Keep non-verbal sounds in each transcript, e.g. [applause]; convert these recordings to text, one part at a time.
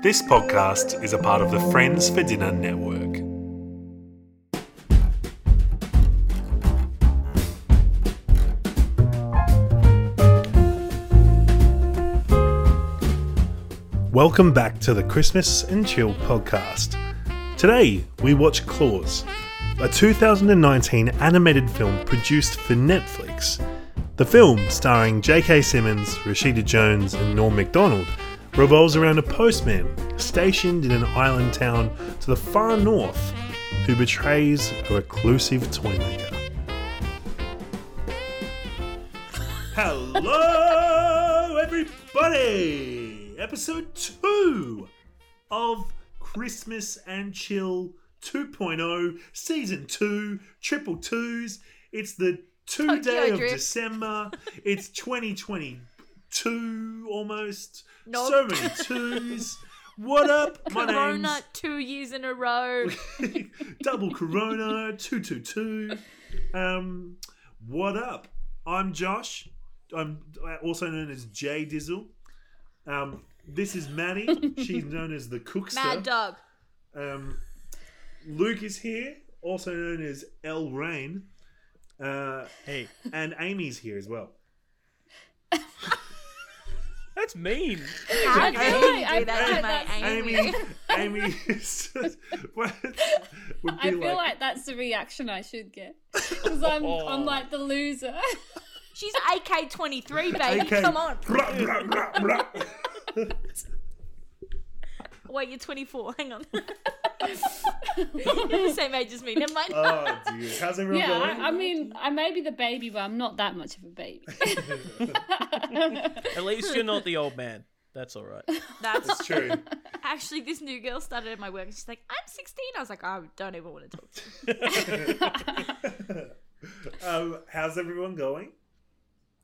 This podcast is a part of the Friends for Dinner network. Welcome back to the Christmas and Chill podcast. Today we watch Klaus, a 2019 animated film produced for Netflix. The film, starring J.K. Simmons, Rashida Jones, and Norm Macdonald, revolves around a postman stationed in an island town to the far north who betrays a reclusive toymaker. Hello, everybody! Episode 2 of Christmas and Chill 2.0, Season 2, Triple Twos. It's the two Tokyo day of Drift. December. It's 2022 almost. Nope. So many twos. What up? [laughs] My Corona name's two years in a row. [laughs] Double Corona 222. Um, what up? I'm Josh. I'm also known as J Dizzle. Um, this is Maddie. [laughs] She's known as the Cookster. Mad dog. Um, Luke is here, also known as L Rain. Uh, Hey, and Amy's here as well. That's mean. How dare Amy- you do that to Amy- my Amy, Amy? Amy [laughs] is what would I feel like, that's the reaction I should get because I'm I'm oh. like the loser. She's AK twenty three, [laughs] baby. Okay. Come on. [laughs] Wait, you're twenty four. [laughs] Hang on. [laughs] Same age as me. Never mind. oh dear. How's everyone yeah, going? I, I mean I may be the baby, but I'm not that much of a baby. [laughs] At least you're not the old man. That's all right. That's It's true. actually this new girl started at my work. and She's like, I'm sixteen. I was like, I don't even want to talk to you. um, how's everyone going?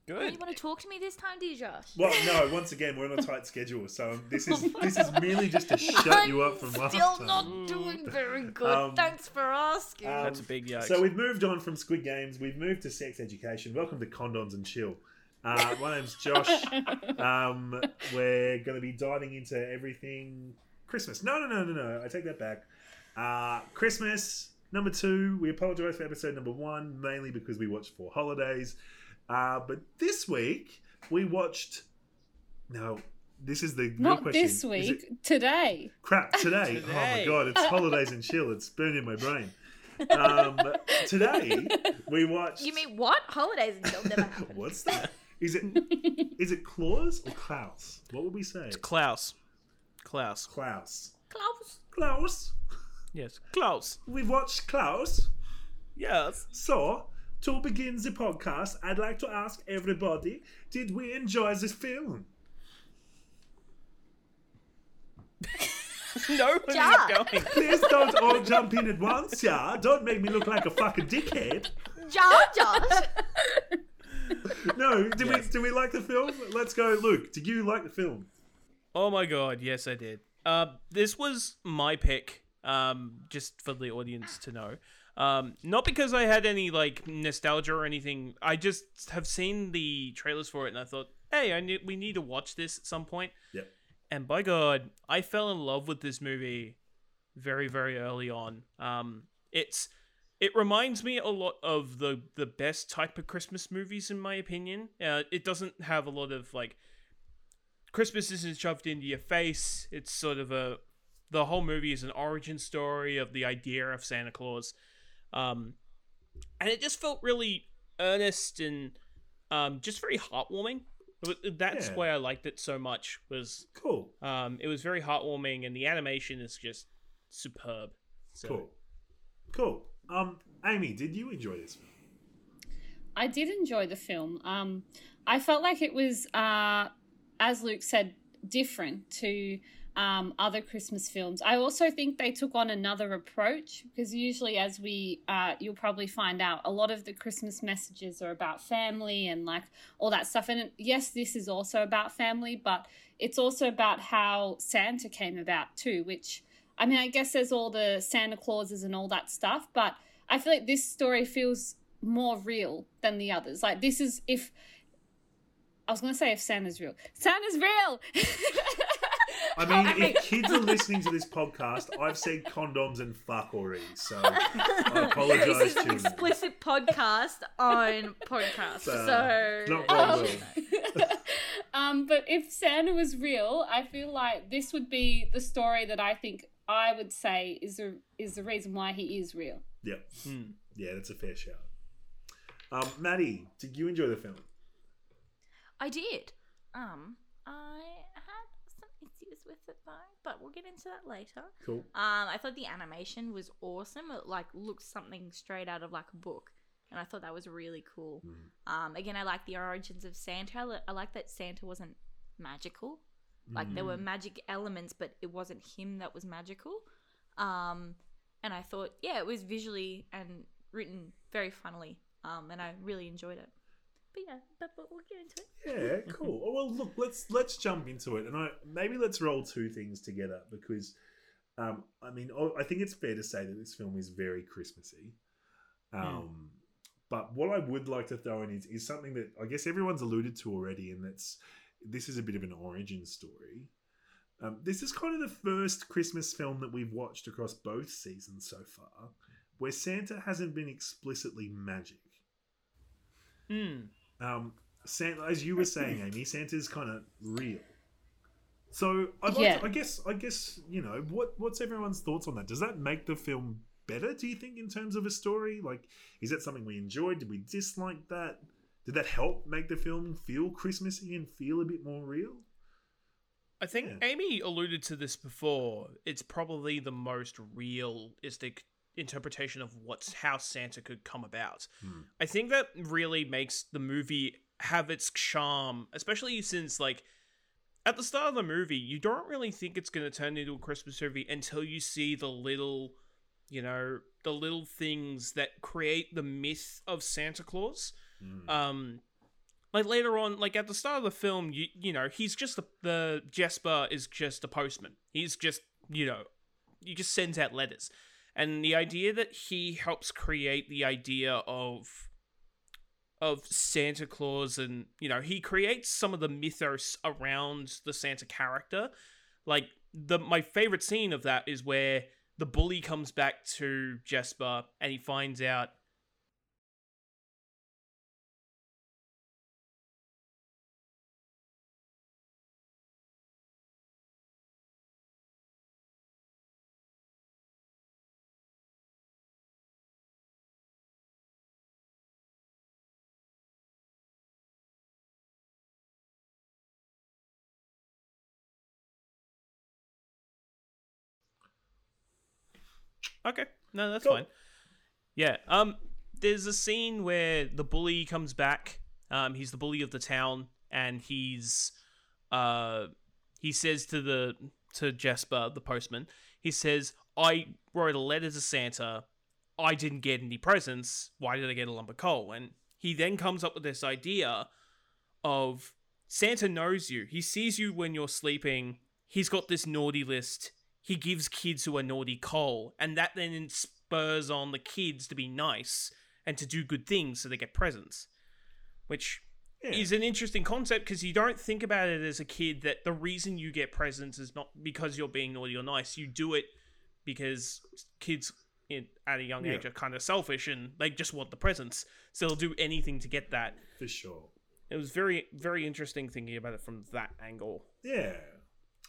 Don't Good. you want to talk to me this time, do you, Josh? Well, no. Once again, we're on a tight schedule, so this is [laughs] this is merely just to shut you up from last time. Still time. not doing very good. Um, Thanks for asking. Um, That's a big yikes. So we've moved on from Squid Games. We've moved to sex education. Welcome to Condoms and Chill. Uh, my name's Josh. [laughs] Um, we're going to be diving into everything Christmas. No, no, no, no, no. I take that back. Uh, Christmas number two. We apologise for episode number one, mainly because we watched Four Holidays. Uh, but this week we watched. No, this is the real not question. this Is it- week, today. Crap, [laughs] today. Oh my god, it's holidays and chill. It's burning my brain. Um, today we watched. you mean what? Holidays until never happened. [laughs] What's that? Is it [laughs] is it Claus or Klaus? What would we say? It's Klaus. Klaus. Klaus. Klaus. Klaus. Yes. Klaus. We've watched Klaus. Yes. So, to begin the podcast, I'd like to ask everybody: Did we enjoy this film? [laughs] no one Ja. is going. Please don't all jump in at once, yeah. Don't make me look like a fucking dickhead. Josh, Josh. No, do Yes. we do we like the film? Let's go, Luke. Did you like the film? Oh my god, yes I did. Uh, this was my pick, um, just for the audience to know. Um, not because I had any like nostalgia or anything. I just have seen the trailers for it and I thought, hey, I need, we need to watch this at some point. Yep. And by God, I fell in love with this movie very, very early on. Um, it's it reminds me a lot of the the best type of Christmas movies, in my opinion. Uh, it doesn't have a lot of like Christmas isn't shoved into your face. It's sort of a the whole movie is an origin story of the idea of Santa Claus, um, and it just felt really earnest and um, just very heartwarming. That's Yeah. why I liked it so much. Was Cool. um, it was very heartwarming, and the animation is just superb. So, Cool. Cool. Um, Amy, did you enjoy this film? I did enjoy the film. Um, I felt like it was, uh, as Luke said, different to um, other Christmas films. I also think they took on another approach because usually, as we uh, you'll probably find out, a lot of the Christmas messages are about family and like all that stuff. And yes, this is also about family, but it's also about how Santa came about too. Which I mean, I guess there's all the Santa Clauses and all that stuff, but I feel like this story feels more real than the others. Like this is if I was gonna say if Santa's real. Santa's real. [laughs] I mean, if kids are listening to this podcast, I've said condoms and fuck already, so I apologise This is to an explicit podcast on podcast, So, so not Um, [laughs] um, but if Santa was real, I feel like this would be the story that I think I would say is the is the reason why he is real. Yep. Hmm. Yeah, that's a fair shout. Um, Maddie, did you enjoy the film? I did. Um, I had some issues with it though, but we'll get into that later. Cool. Um, I thought the animation was awesome. It like looks something straight out of like a book, and I thought that was really cool. Mm. Um, again, I like the origins of Santa. I li- I like that Santa wasn't magical. Like there were magic elements, but it wasn't him that was magical. Um, and I thought, yeah, it was visually and written very funnily. Um, and I really enjoyed it. But yeah, but, but we'll get into it. Yeah, cool. Oh, well, look, let's let's jump into it, and I maybe let's roll two things together because, um, I mean, oh, I think it's fair to say that this film is very Christmassy. Um, but what I would like to throw in is, is something that I guess everyone's alluded to already, and that's this is a bit of an origin story. Um, this is kind of the first Christmas film that we've watched across both seasons so far, where Santa hasn't been explicitly magic. Hmm. Um, Santa, as you were saying, Amy, Santa's kind of real. So I'd like Yeah. to, I guess, I guess you know, what what's everyone's thoughts on that? Does that make the film better? Do you think in terms of a story? Like, is that something we enjoyed? Did we dislike that? Did that help make the film feel Christmassy and feel a bit more real? I think Yeah. Amy alluded to this before. It's probably the most realistic interpretation of what's how Santa could come about. Hmm. I think that really makes the movie have its charm, especially since like at the start of the movie, you don't really think it's going to turn into a Christmas movie until you see the little, you know, the little things that create the myth of Santa Claus Mm. um like later on like at the start of the film you you know he's just the, the jesper is just a postman he's just you know he just sends out letters and the idea that he helps create the idea of of santa claus and you know he creates some of the mythos around the santa character. Like the my favorite scene of that is where the bully comes back to jesper and he finds out Okay, no, that's Cool. fine. Yeah, um, there's a scene where the bully comes back. Um, he's the bully of the town, and he's, uh, he says to the to Jasper, the postman, he says, "I wrote a letter to Santa. I didn't get any presents. Why did I get a lump of coal?" And he then comes up with this idea of Santa knows you. He sees you when you're sleeping. He's got this naughty list. He gives kids who are naughty coal, and that then spurs on the kids to be nice and to do good things so they get presents. Which Yeah. is an interesting concept because you don't think about it as a kid that the reason you get presents is not because you're being naughty or nice. You do it because kids in, at a young age Yeah. are kind of selfish and they just want the presents. So they'll do anything to get that. for sure. It was very, very interesting thinking about it from that angle. Yeah.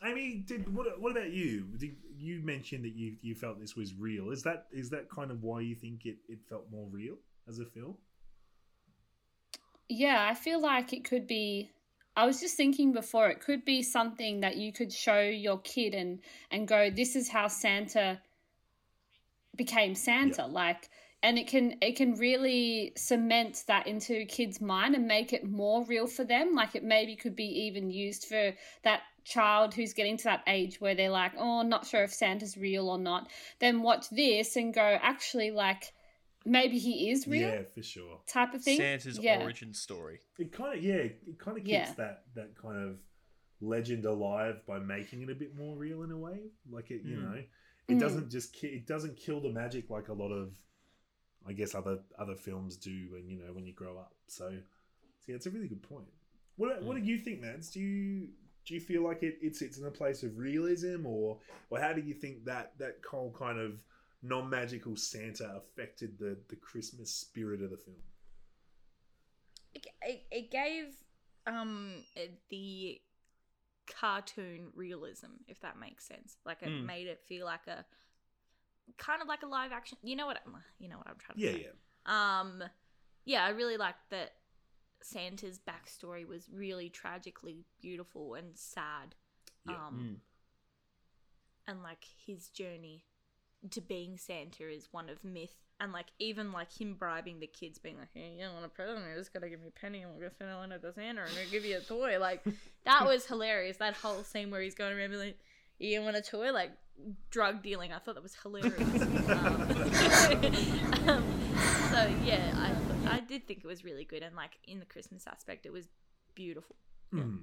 Amy, did what? What about you? Did, you mentioned that you you felt this was real. Is that is that kind of why you think it, it felt more real as a film? Yeah, I feel like it could be. I was just thinking before, it could be something that you could show your kid and and go, "This is how Santa became Santa." Yeah. Like, and it can it can really cement that into kid's mind and make it more real for them. Like, it maybe could be even used for that child who's getting to that age where they're like, "Oh, not sure if Santa's real or not." Then watch this and go, "Actually, like." Maybe he is real, Yeah, for sure. type of thing. Santa's yeah. origin story. It kind of yeah, it kind of keeps Yeah. that that kind of legend alive by making it a bit more real in a way. Like it, you Mm. know, it Mm. doesn't just ki- it doesn't kill the magic like a lot of, I guess other other films do when you know when you grow up. So, so yeah, it's a really good point. What what Mm. do you think, Mads? Do you do you feel like it, it sits in a place of realism, or or how do you think that that whole kind of non magical Santa affected the the Christmas spirit of the film? it, it, it gave um the cartoon realism if that makes sense like it Mm. made it feel like a kind of like a live action you know what I'm- you know what i'm trying to Yeah, say yeah, um yeah i really liked that santa's backstory was really tragically beautiful and sad Yeah. um Mm. and like his journey to being Santa is one of myth. And like even like him bribing the kids, being like, "Hey, you don't want a present? You just gotta give me a penny, and we're gonna send it to Santa, and we'll give you a toy." Like [laughs] that was hilarious. That whole scene where he's going around being like, "You want a toy?" Like drug dealing. I thought that was hilarious. [laughs] um, [laughs] um, so yeah, I I did think it was really good, and like in the Christmas aspect, it was beautiful. Hmm.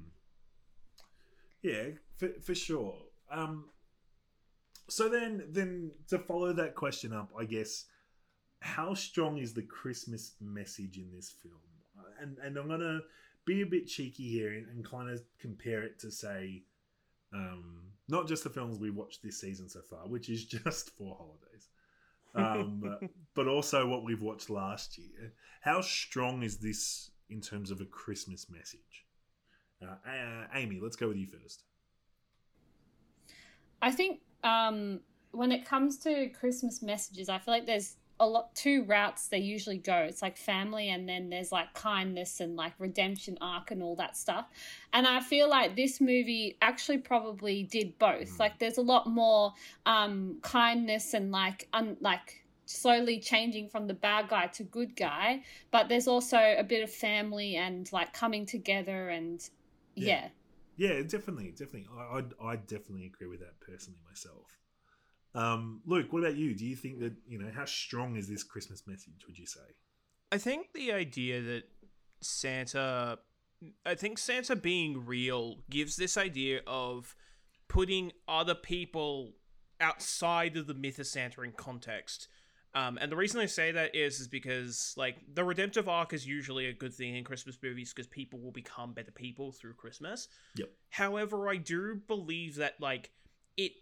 Yeah, for, for sure. Um, so then, then to follow that question up, I guess, how strong is the Christmas message in this film? And and I'm gonna be a bit cheeky here and, and kind of compare it to say, um, not just the films we watched this season so far, which is [laughs] just four holidays, um, but also what we've watched last year. How strong is this in terms of a Christmas message? Uh, uh, Amy, let's go with you first. I think um, when it comes to Christmas messages, I feel like there's a lot two routes they usually go. It's like family, and then there's like kindness and like redemption arc and all that stuff. And I feel like this movie actually probably did both. Mm. Like there's a lot more um, kindness and like un- like slowly changing from the bad guy to good guy, but there's also a bit of family and like coming together and Yeah. yeah. Yeah, definitely, definitely. I I'd, I definitely agree with that personally myself. Um, Luke, what about you? Do you think that you know how strong is this Christmas message? Would you say? I think the idea that Santa, I think Santa being real gives this idea of putting other people outside of the myth of Santa in context. Um, and the reason I say that is is because like the redemptive arc is usually a good thing in Christmas movies because people will become better people through Christmas. Yep. However, I do believe that like it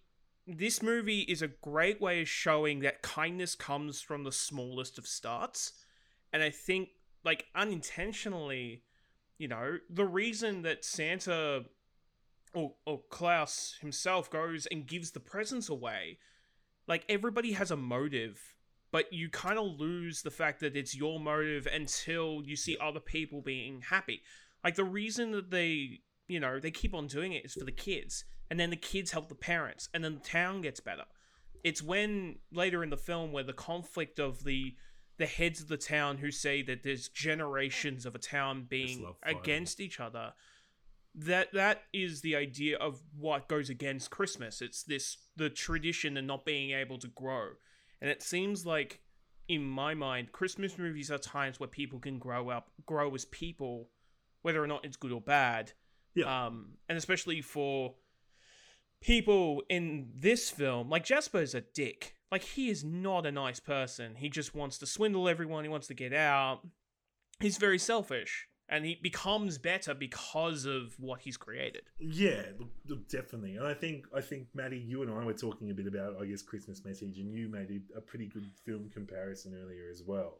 this movie is a great way of showing that kindness comes from the smallest of starts. And I think, like, unintentionally, you know, the reason that Santa or, or Klaus himself goes and gives the presents away, like, everybody has a motive, but you kind of lose the fact that it's your motive until you see other people being happy. Like, the reason that they, you know, they keep on doing it is for the kids and then the kids help the parents, and then the town gets better. It's when later in the film where the conflict of the the heads of the town who say that there's generations of a town being against each other. That that is the idea of what goes against Christmas. It's this the tradition and not being able to grow. And it seems like in my mind, Christmas movies are times where people can grow up, grow as people, whether or not it's good or bad. Yeah. Um, and especially for people in this film, like Jasper is a dick. Like he is not a nice person. He just wants to swindle everyone. He wants to get out. He's very selfish, and he becomes better because of what he's created. Yeah, definitely. And I think I think Maddie, you and I were talking a bit about I guess Christmas message, and you made a, a pretty good film comparison earlier as well.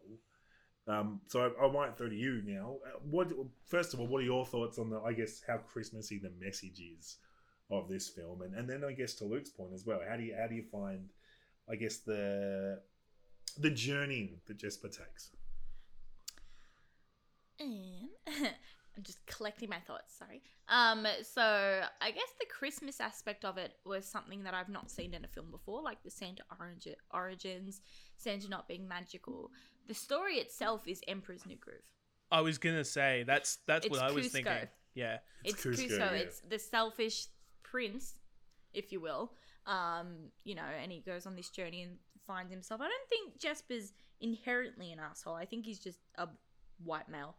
Um, so I, I might throw to you now. Uh, What first of all, what are your thoughts on the I guess how Christmassy the message is of this film, and and then I guess to Luke's point as well. How do you how do you find I guess the the journey that Jesper takes? And [laughs] I'm just collecting my thoughts, sorry. Um, so I guess the Christmas aspect of it was something that I've not seen in a film before, like the Santa origi- origins, Santa not being magical. The story itself is Emperor's New Groove. I was gonna say that's that's It's what I was thinking. Yeah, It's, Kuzco, Kuzco. yeah. It's the selfish prince, if you will. Um, you know, and he goes on this journey and finds himself. I don't think Jasper's inherently an asshole. I think he's just a white male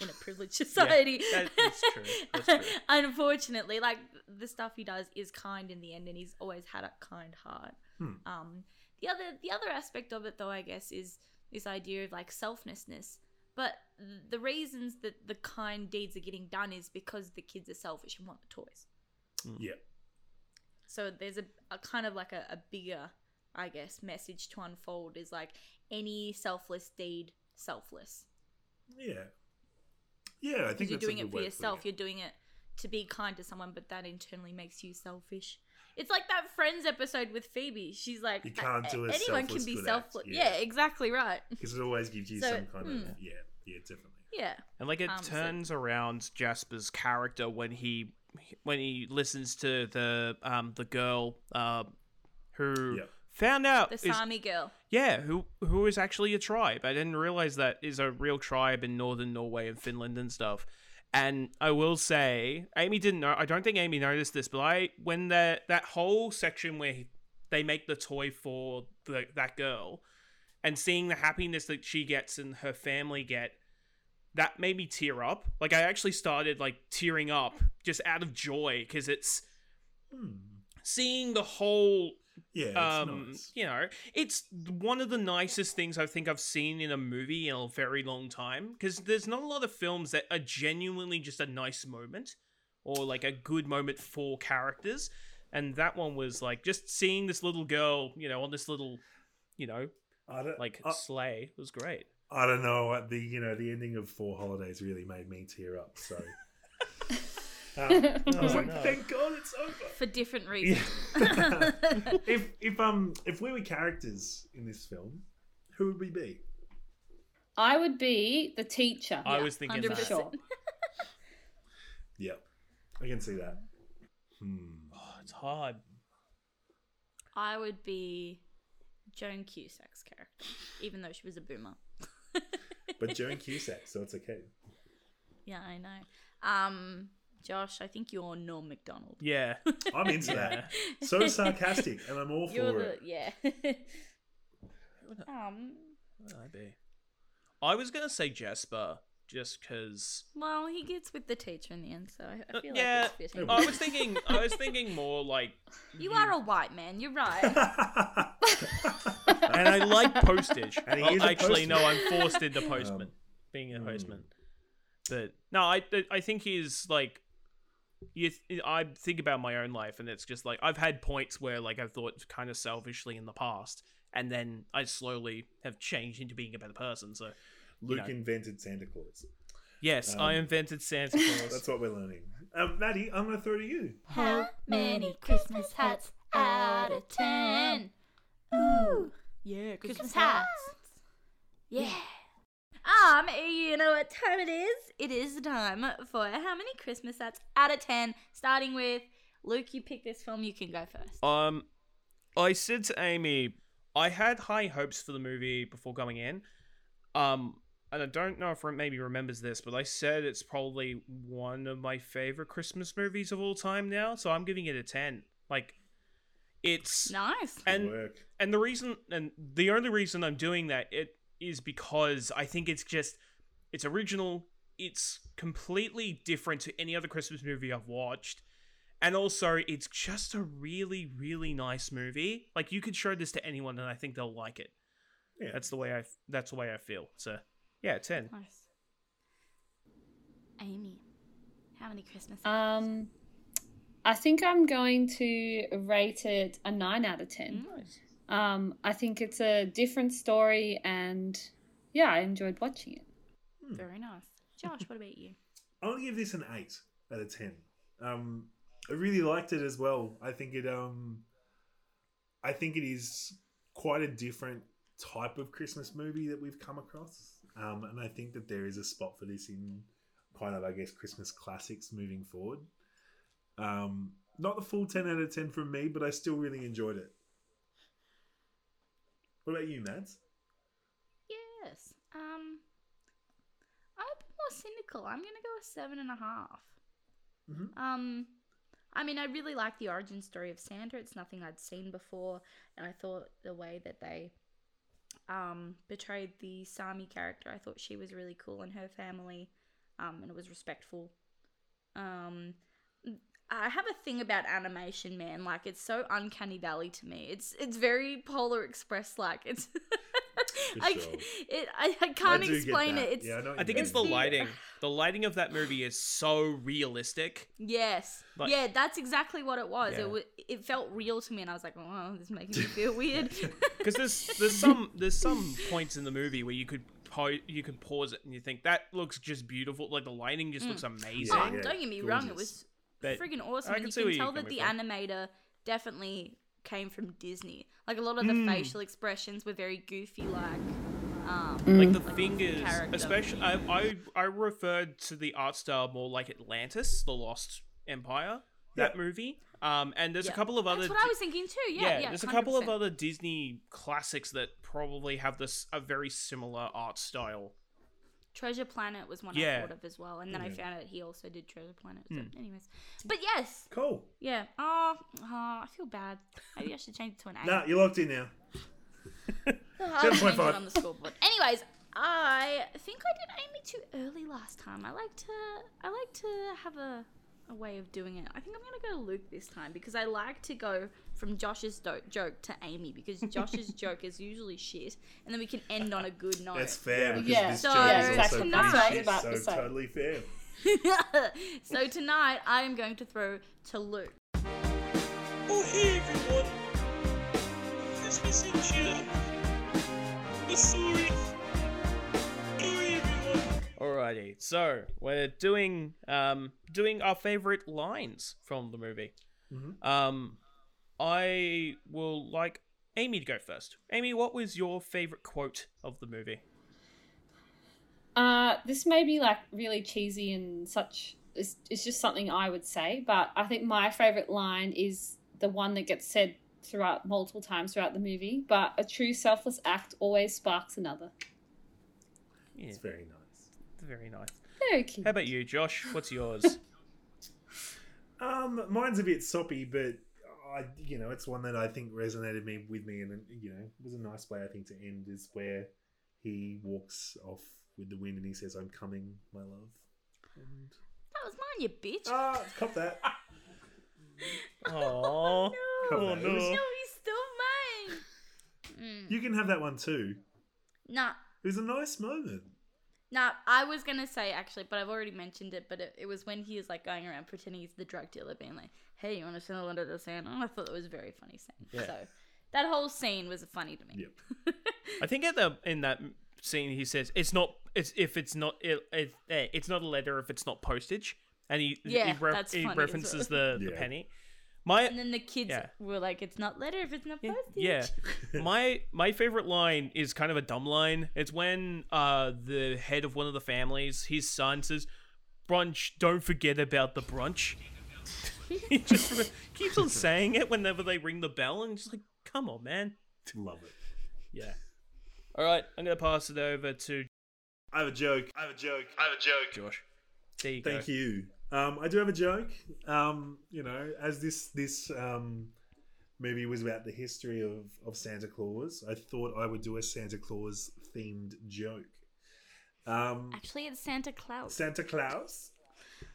in a [laughs] privileged society. that- that's true. That's true. [laughs] Unfortunately, like the stuff he does is kind in the end, and he's always had a kind heart. Hmm. Um, the other the other aspect of it, though, I guess, is this idea of like selflessness. But the reasons that the kind deeds are getting done is because the kids are selfish and want the toys. Yeah. So there's a, a kind of like a, a bigger, I guess, message to unfold is like any selfless deed, selfless. Yeah. Yeah, I think Because you're that's a doing good it for yourself. it. You're doing it to be kind to someone, but that internally makes you selfish. It's like that Friends episode with Phoebe. She's like, You can't do a anyone selfless can be selfless. Yeah. Yeah. exactly right. [laughs] Because it always gives you So, some kind hmm. of yeah, yeah, definitely. Yeah, And like it Um, so- turns around Jasper's character when he when he listens to the um the girl uh who Yeah. found out the is- Sami girl. yeah who who is actually a tribe. I didn't realize that is a real tribe in northern Norway and Finland and stuff. And I will say, Amy didn't know. I don't think Amy noticed this, but I when that that whole section where he- they make the toy for the, that girl, and seeing the happiness that she gets and her family get, that made me tear up. Like I actually started like tearing up just out of joy because it's Hmm. seeing the whole Yeah, it's um nice. you know it's one of the nicest things i think i've seen in a movie in a very long time because there's not a lot of films that are genuinely just a nice moment or like a good moment for characters and that one was like just seeing this little girl you know on this little you know like I, sleigh was great I don't know. what The you know the ending of Four Holidays really made me tear up. So [laughs] um, I was Oh, like, no. thank God it's over. For different reasons. [laughs] if if um if we were characters in this film, who would we be? I would be the teacher. i was thinking for 100%. sure. [laughs] Yep, I can see that. Hmm. Oh, it's hard I would be Joan Cusack's character, even though she was a boomer. But Joan Cusack, so it's okay. Yeah, I know. Um, Josh, I think you're Norm Macdonald. yeah [laughs] I'm into Yeah. that. So sarcastic, and I'm all for You're it. the yeah. um. what would i be i was gonna say jasper just because Well, he gets with the teacher in the end, so I, I Uh, feel yeah, like it's fitting. I was thinking. I was thinking more like, you are a white man. You're right. [laughs] [laughs] and I like postage. And he Well, is a actually, no. I'm forced into postman, Um, being a hmm. postman. But no, I I think he's like, you. th- I think about my own life, and it's just like I've had points where like I've thought kind of selfishly in the past, and then I slowly have changed into being a better person. So Luke know. invented Santa Claus. yes, I Um, invented [laughs] Santa Claus. That's what we're learning. Um, Maddie, I'm going to throw to you. How many Christmas hats out of ten? Ooh, yeah, Christmas hats. Yeah. Um, you know what time it is? It is the time for how many Christmas hats out of ten. Starting with Luke, you pick this film. You can go first. Um, I said to Amy, I had high hopes for the movie before going in. Um, and I don't know if Rem- maybe remembers this, but I said it's probably one of my favorite Christmas movies of all time now. So I'm giving it a ten. Like, it's Nice. Good and work. and the reason and the only reason I'm doing that it is because I think it's just it's original. It's completely different to any other Christmas movie I've watched. And also, it's just a really, really nice movie. Like you could show this to anyone, and I think they'll like it. Yeah. That's the way I. That's the way I feel. So, yeah, ten. Nice. Amy, how many Christmas hats? Um, I think I'm going to rate it a nine out of ten. Nice. Um, I think it's a different story, and yeah, I enjoyed watching it. Very nice. Josh, what about you? [laughs] I'll give this an 8 out of 10. Um, I really liked it as well. I think it um I think it is quite a different type of Christmas movie that we've come across. Um, and I think that there is a spot for this in kind of I guess Christmas classics moving forward. Um, not the full 10 out of 10 from me, but I still really enjoyed it. What about you, Mads? Yes. Um, I'm a bit more cynical. I'm gonna go a seven and a half. Mhm. Um, I mean, I really like the origin story of Santa. It's nothing I'd seen before, and I thought the way that they um portrayed the Sami character, I thought she was really cool and her family, um, and it was respectful. Um, I have a thing about animation, man. Like it's so uncanny valley to me. It's it's very Polar Express like. It's [laughs] I, sure. it, I, I I can't do get explain it. It's Yeah, I, I think it's the the- lighting. The lighting of that movie is so realistic. yes, Like- yeah, that's exactly what it was. Yeah. It was, it felt real to me, and I was like, oh, this is making me feel [laughs] weird. [laughs] Because there's there's some there's some points in the movie where you could you could pause it and you think that looks just beautiful. Like the lighting just looks mm. amazing. oh, Yeah, don't get me wrong, it was But friggin' awesome. I and can you can tell that the coming animator definitely came from Disney. Like a lot of the Hmm. facial expressions were very goofy, like. Um, like the Like fingers, character. especially I, I I referred to the art style more like Atlantis, the Lost Empire, that Yeah. movie. Um, and there's yeah. a couple of other That's what I was thinking too. Yeah, yeah. there's a couple of other Disney classics that probably have this a very similar art style. Treasure Planet was one Yeah. I thought of as well, and then I found out he also did Treasure Planet. So, Hmm. anyways, but yes, Cool. yeah. Oh, oh, I feel bad. Maybe I should change it to an eight. Nah, you're locked in now. [laughs] I'll change it 7.5. on the scoreboard. Anyways, I think I did Amy too early last time. I like to, I like to have a, a way of doing it. I think I'm gonna go to Luke this time because I like to go from Josh's do- joke to Amy because [laughs] Josh's joke is usually shit, and then we can end on a good note. That's fair because Yeah. this So, joke is exactly. also That's pretty what I was shit, about so to totally fair. [laughs] so tonight I am going to throw to Luke. Oh, hey everyone! Christmas and chill. Oh, sorry. Sorry, everyone. Alrighty, so we're doing um doing our favorite lines from the movie. Mhm. Um, I will like Amy to go first. Amy, what was your favorite quote of the movie? Uh, this may be like really cheesy and such. It's, it's just something I would say, but I think my favorite line is the one that gets said throughout multiple times throughout the movie. But a true selfless act always sparks another. Yeah, It's very nice. Very nice. Very cute. How about you, Josh? What's yours? [laughs] Um, mine's a bit soppy, but I, you know, it's one that I think resonated me with me, and you know, it was a nice way I think to end is where he walks off with the wind and he says, "I'm coming, my love." And That was mine, you bitch. ah, cop that. [laughs] Aww. no, Cop Oh, that. It no. was- no, he's still mine. Mm. You can have that one too. Nah, It was a nice moment. Nah. I was gonna say actually, but I've already mentioned it. But it, it was when he was like going around pretending he's the drug dealer, being like, "Hey, you want to send a letter to Santa?" I thought it was a very funny scene. Yeah. So that whole scene was funny to me. Yep. I think at the in that scene he says it's not it's if it's not it, it, it's not a letter if it's not postage, and he Yeah, he, ref- that's he funny as references the, the Yeah. penny. My And then the kids Yeah. were like, "It's not letter if it's not Yeah, postage." Yeah. [laughs] my my favorite line is kind of a dumb line. It's when uh the head of one of the families, his son says, "Brunch, don't forget about the brunch." [laughs] he just keeps on saying it whenever they ring the bell, and just like, come on, man. Love it. Yeah. All right, I'm gonna pass it over to I have a joke. I have a joke. I have a joke. Josh. There you Thank go. you. Um, I do have a joke. Um, you know, as this this um, movie was about the history of, of Santa Claus, I thought I would do a Santa Claus themed joke. Um, Actually, it's Santa Claus. Santa Claus.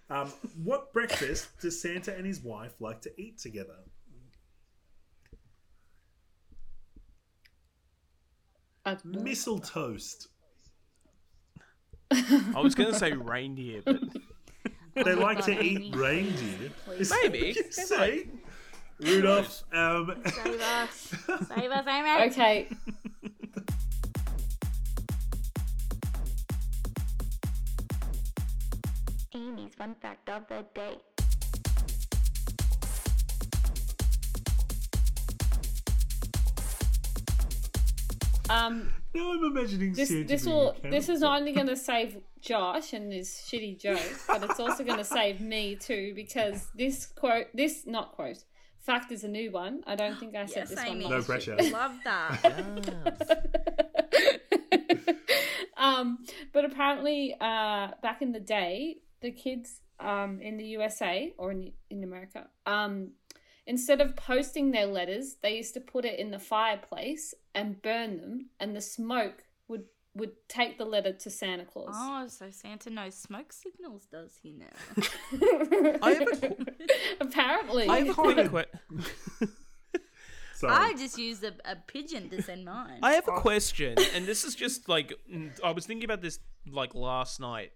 Um, what breakfast does Santa and his wife like to eat together? I. Missile toast. I was gonna say reindeer, but They Oh like God, to Amy. eat reindeer. Please. Is that Maybe. what you They say? Rudolph. Um, Save us. [laughs] Save us, Amy. Okay. Amy's fun fact of the day. Um, now I'm imagining this Santa this will this is not only [laughs] going to save Josh and his shitty joke, but it's also going to save me too because this quote, this not quote, fact is a new one. I don't think I said Yes, this one. Amy. No last pressure. Love that. [laughs] um, but apparently, uh, back in the day, the kids um, in the USA or in in America, um, instead of posting their letters, they used to put it in the fireplace and burn them, and the smoke would would take the letter to Santa Claus. oh, so Santa knows smoke signals, does he now? [laughs] [laughs] I have a qu- apparently, I have a quick que- [laughs] Sorry. I just used a, a pigeon to send mine. I have a oh. question, and this is just like I was thinking about this like last night.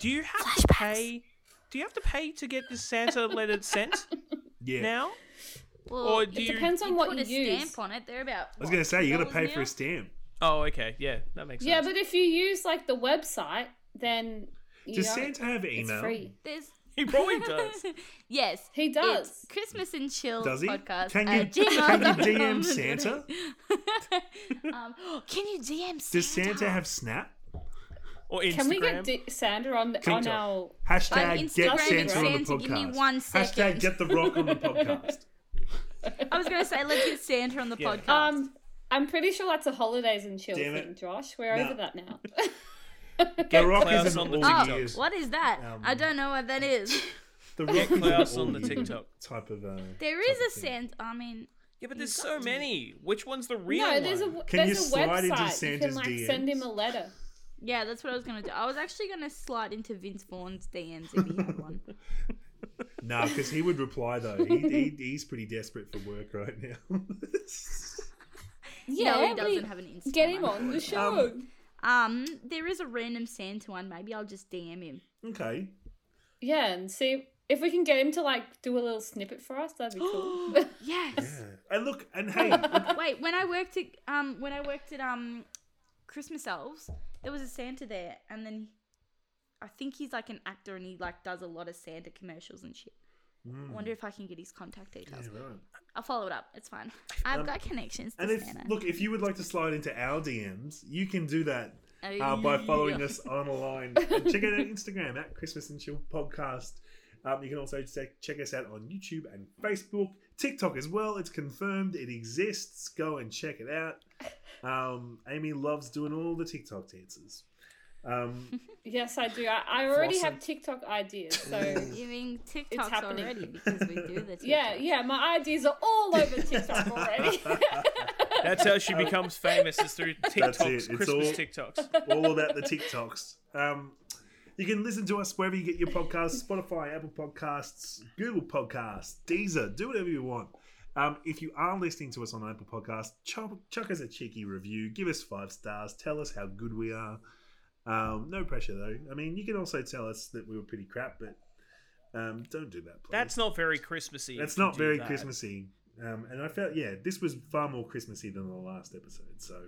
Do you have to pay? Do you have to pay to get the Santa letter sent yeah. now? well, Or you do you? Depends on what put you a use. stamp on it. They're about. I was going to say, you got to pay for a stamp. stamp. Oh, okay, yeah, that makes sense. Yeah, but if you use like the website, then you Does don't- Santa have it's email? free. There's. he probably does. [laughs] yes, He does. It's Christmas and Chill Does he? podcast. Can at you- [laughs] can you gmail.com. DM Santa? [laughs] um, [gasps] can you DM Santa? Does Santa have Snap? Or Instagram. Can we get D- Santa on on our? Hashtag Like get Instagram Santa on the podcast. give me one Hashtag get the rock on the podcast. [laughs] I was gonna say let's get Santa on the Yeah. podcast. Um, I'm pretty sure that's a holidays and chill Damn it. Josh. We're No. over that now. [laughs] Get The Rock isn't on the all oh, TikTok. what is that? Um, I don't know what that is. The [laughs] rock is on the TikTok. type of. Uh, There type is a of. Santa. I mean, Yeah, but there's so many. Which one's the real no, there's a one? Can there's you a slide into website. You can Santa's like send him a letter. Yeah, that's what I was gonna do. I was actually gonna slide into Vince Vaughn's DMs if he had one. [laughs] Nah, because he would reply though. He, he, he's pretty desperate for work right now. Yeah, [laughs] no, he doesn't have an Instagram. Get him on the show. Um, there is a random Santa one. Maybe I'll just DM him. okay. yeah, and see if we can get him to like do a little snippet for us. That'd be cool. [gasps] Yes. Yeah. And look, and hey, [laughs] Wait, when I worked at um when I worked at um Christmas Elves, there was a Santa there, and then I think he's like an actor and he like does a lot of Santa commercials and shit. I wonder if I can get his contact details. yeah, right. I'll follow it up. It's fine. I've got connections to And if Santa. look, if you would like to slide into our DMs, you can do that Oh, uh, by following us online. Check out our Instagram at Christmas and Chill Podcast. Um, you can also check, check us out on YouTube and Facebook, TikTok as well. It's confirmed it exists. Go and check it out. [laughs] Um, Amy loves doing all the TikTok dances. Um, [laughs] yes, I do. I, I already Flossing. have TikTok ideas, so [laughs] giving TikToks happening. already because we do the TikTok. yeah, yeah. My ideas are all over TikTok already. That's how she becomes famous is through TikToks, it. It's Christmas all- TikToks. all about the TikToks. Um, you can listen to us wherever you get your podcasts Spotify, Apple Podcasts, Google Podcasts, Deezer, do whatever you want. Um, if you are listening to us on Apple Podcasts, chuck, chuck us a cheeky review, give us five stars, tell us how good we are. Um, no pressure though. I mean, you can also tell us that we were pretty crap, but um, don't do that, please. That's not very Christmassy. That's not very that. Christmassy. Um, and I felt, yeah, this was far more Christmassy than the last episode. So,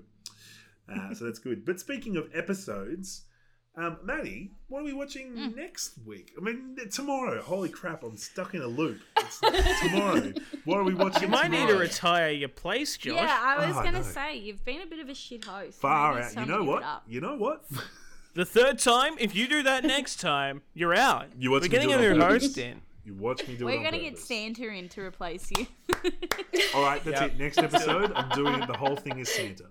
uh, so that's good. But speaking of episodes, um, Maddie, what are we watching Hmm. next week? I mean, tomorrow. Holy crap! I'm stuck in a loop. It's [laughs] tomorrow. What are we watching? You might need to retire your place, Josh. Yeah, I was Oh, gonna know. say you've been a bit of a shit host. Far Maybe out. You know what? You know what? [laughs] [laughs] The third time, if you do that next time, you're out. You watch We're getting a on new purpose. host in. You watch me do it. We're gonna get purpose. Santa in to replace you. All right, that's Yep. it. Next episode, I'm doing it. The whole thing is Santa.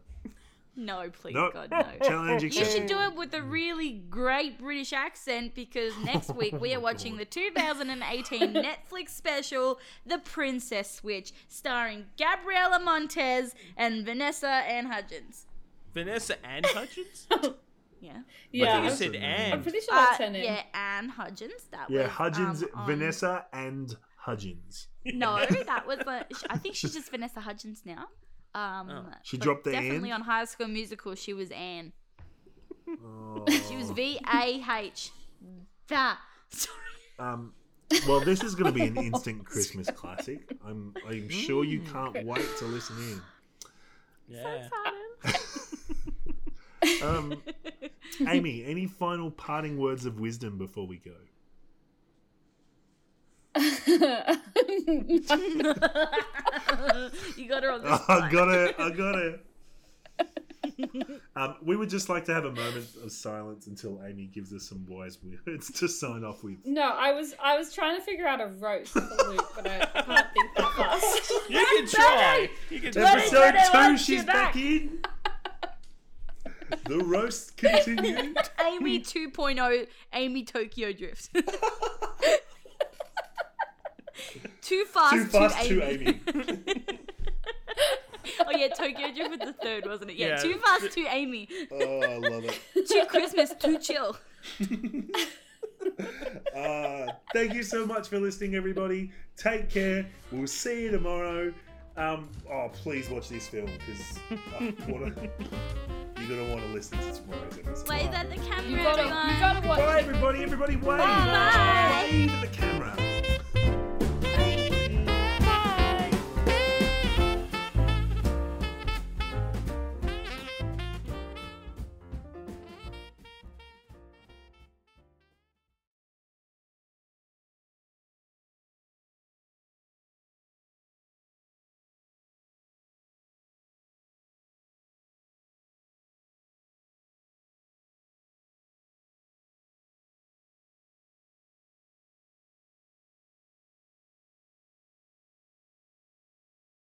No, please, No. God, no. [laughs] Challenge You accepted. should do it with a really great British accent because [laughs] next week we are watching the 2018 [laughs] Netflix special, The Princess Switch, starring Gabriella Montez and Vanessa Anne Hudgens. Vanessa Anne Hudgens? Yeah. I yeah, think you That's said a name. Ann. I'm pretty sure Uh, that's her name. yeah, Anne Hudgens. That was, Yeah, was Hudgens, um, on- Vanessa, and Hudgens. No, that was the. I think she's just Vanessa Hudgens now. Um, Oh. She dropped the definitely Ann? on High School Musical. She was Anne. Oh. She was V A H. That. Sorry. Um, well, this is going to be an instant Christmas classic. I'm, I'm sure you can't wait to listen in. Yeah. [laughs] Um, [laughs] Amy, any final parting words of wisdom before we go? [laughs] you got her on the I got it. I got it. [laughs] Um, we would just like to have a moment of silence until Amy gives us some wise words to sign off with. No, I was I was trying to figure out a roast for Luke, but I, I can't think that fast. [laughs] You can try. You can try. Episode two, she's back back. in. The roast continues. Amy 2.0, Amy Tokyo Drift. [laughs] Too fast, Too fast to to Amy. Amy. oh yeah, Tokyo Drift was the third, wasn't it? Yeah, Yeah. too fast too Amy. Oh, I love it. [laughs] Too Christmas, too chill. [laughs] Uh, thank you so much for listening, everybody. Take care. We'll see you tomorrow. Um, oh, please watch this film because you're gonna want to listen to tomorrow's episode. Wave at the camera, You gotta, everyone. you gotta watch Bye, everybody! Everybody, wave! Bye. Wave at the camera.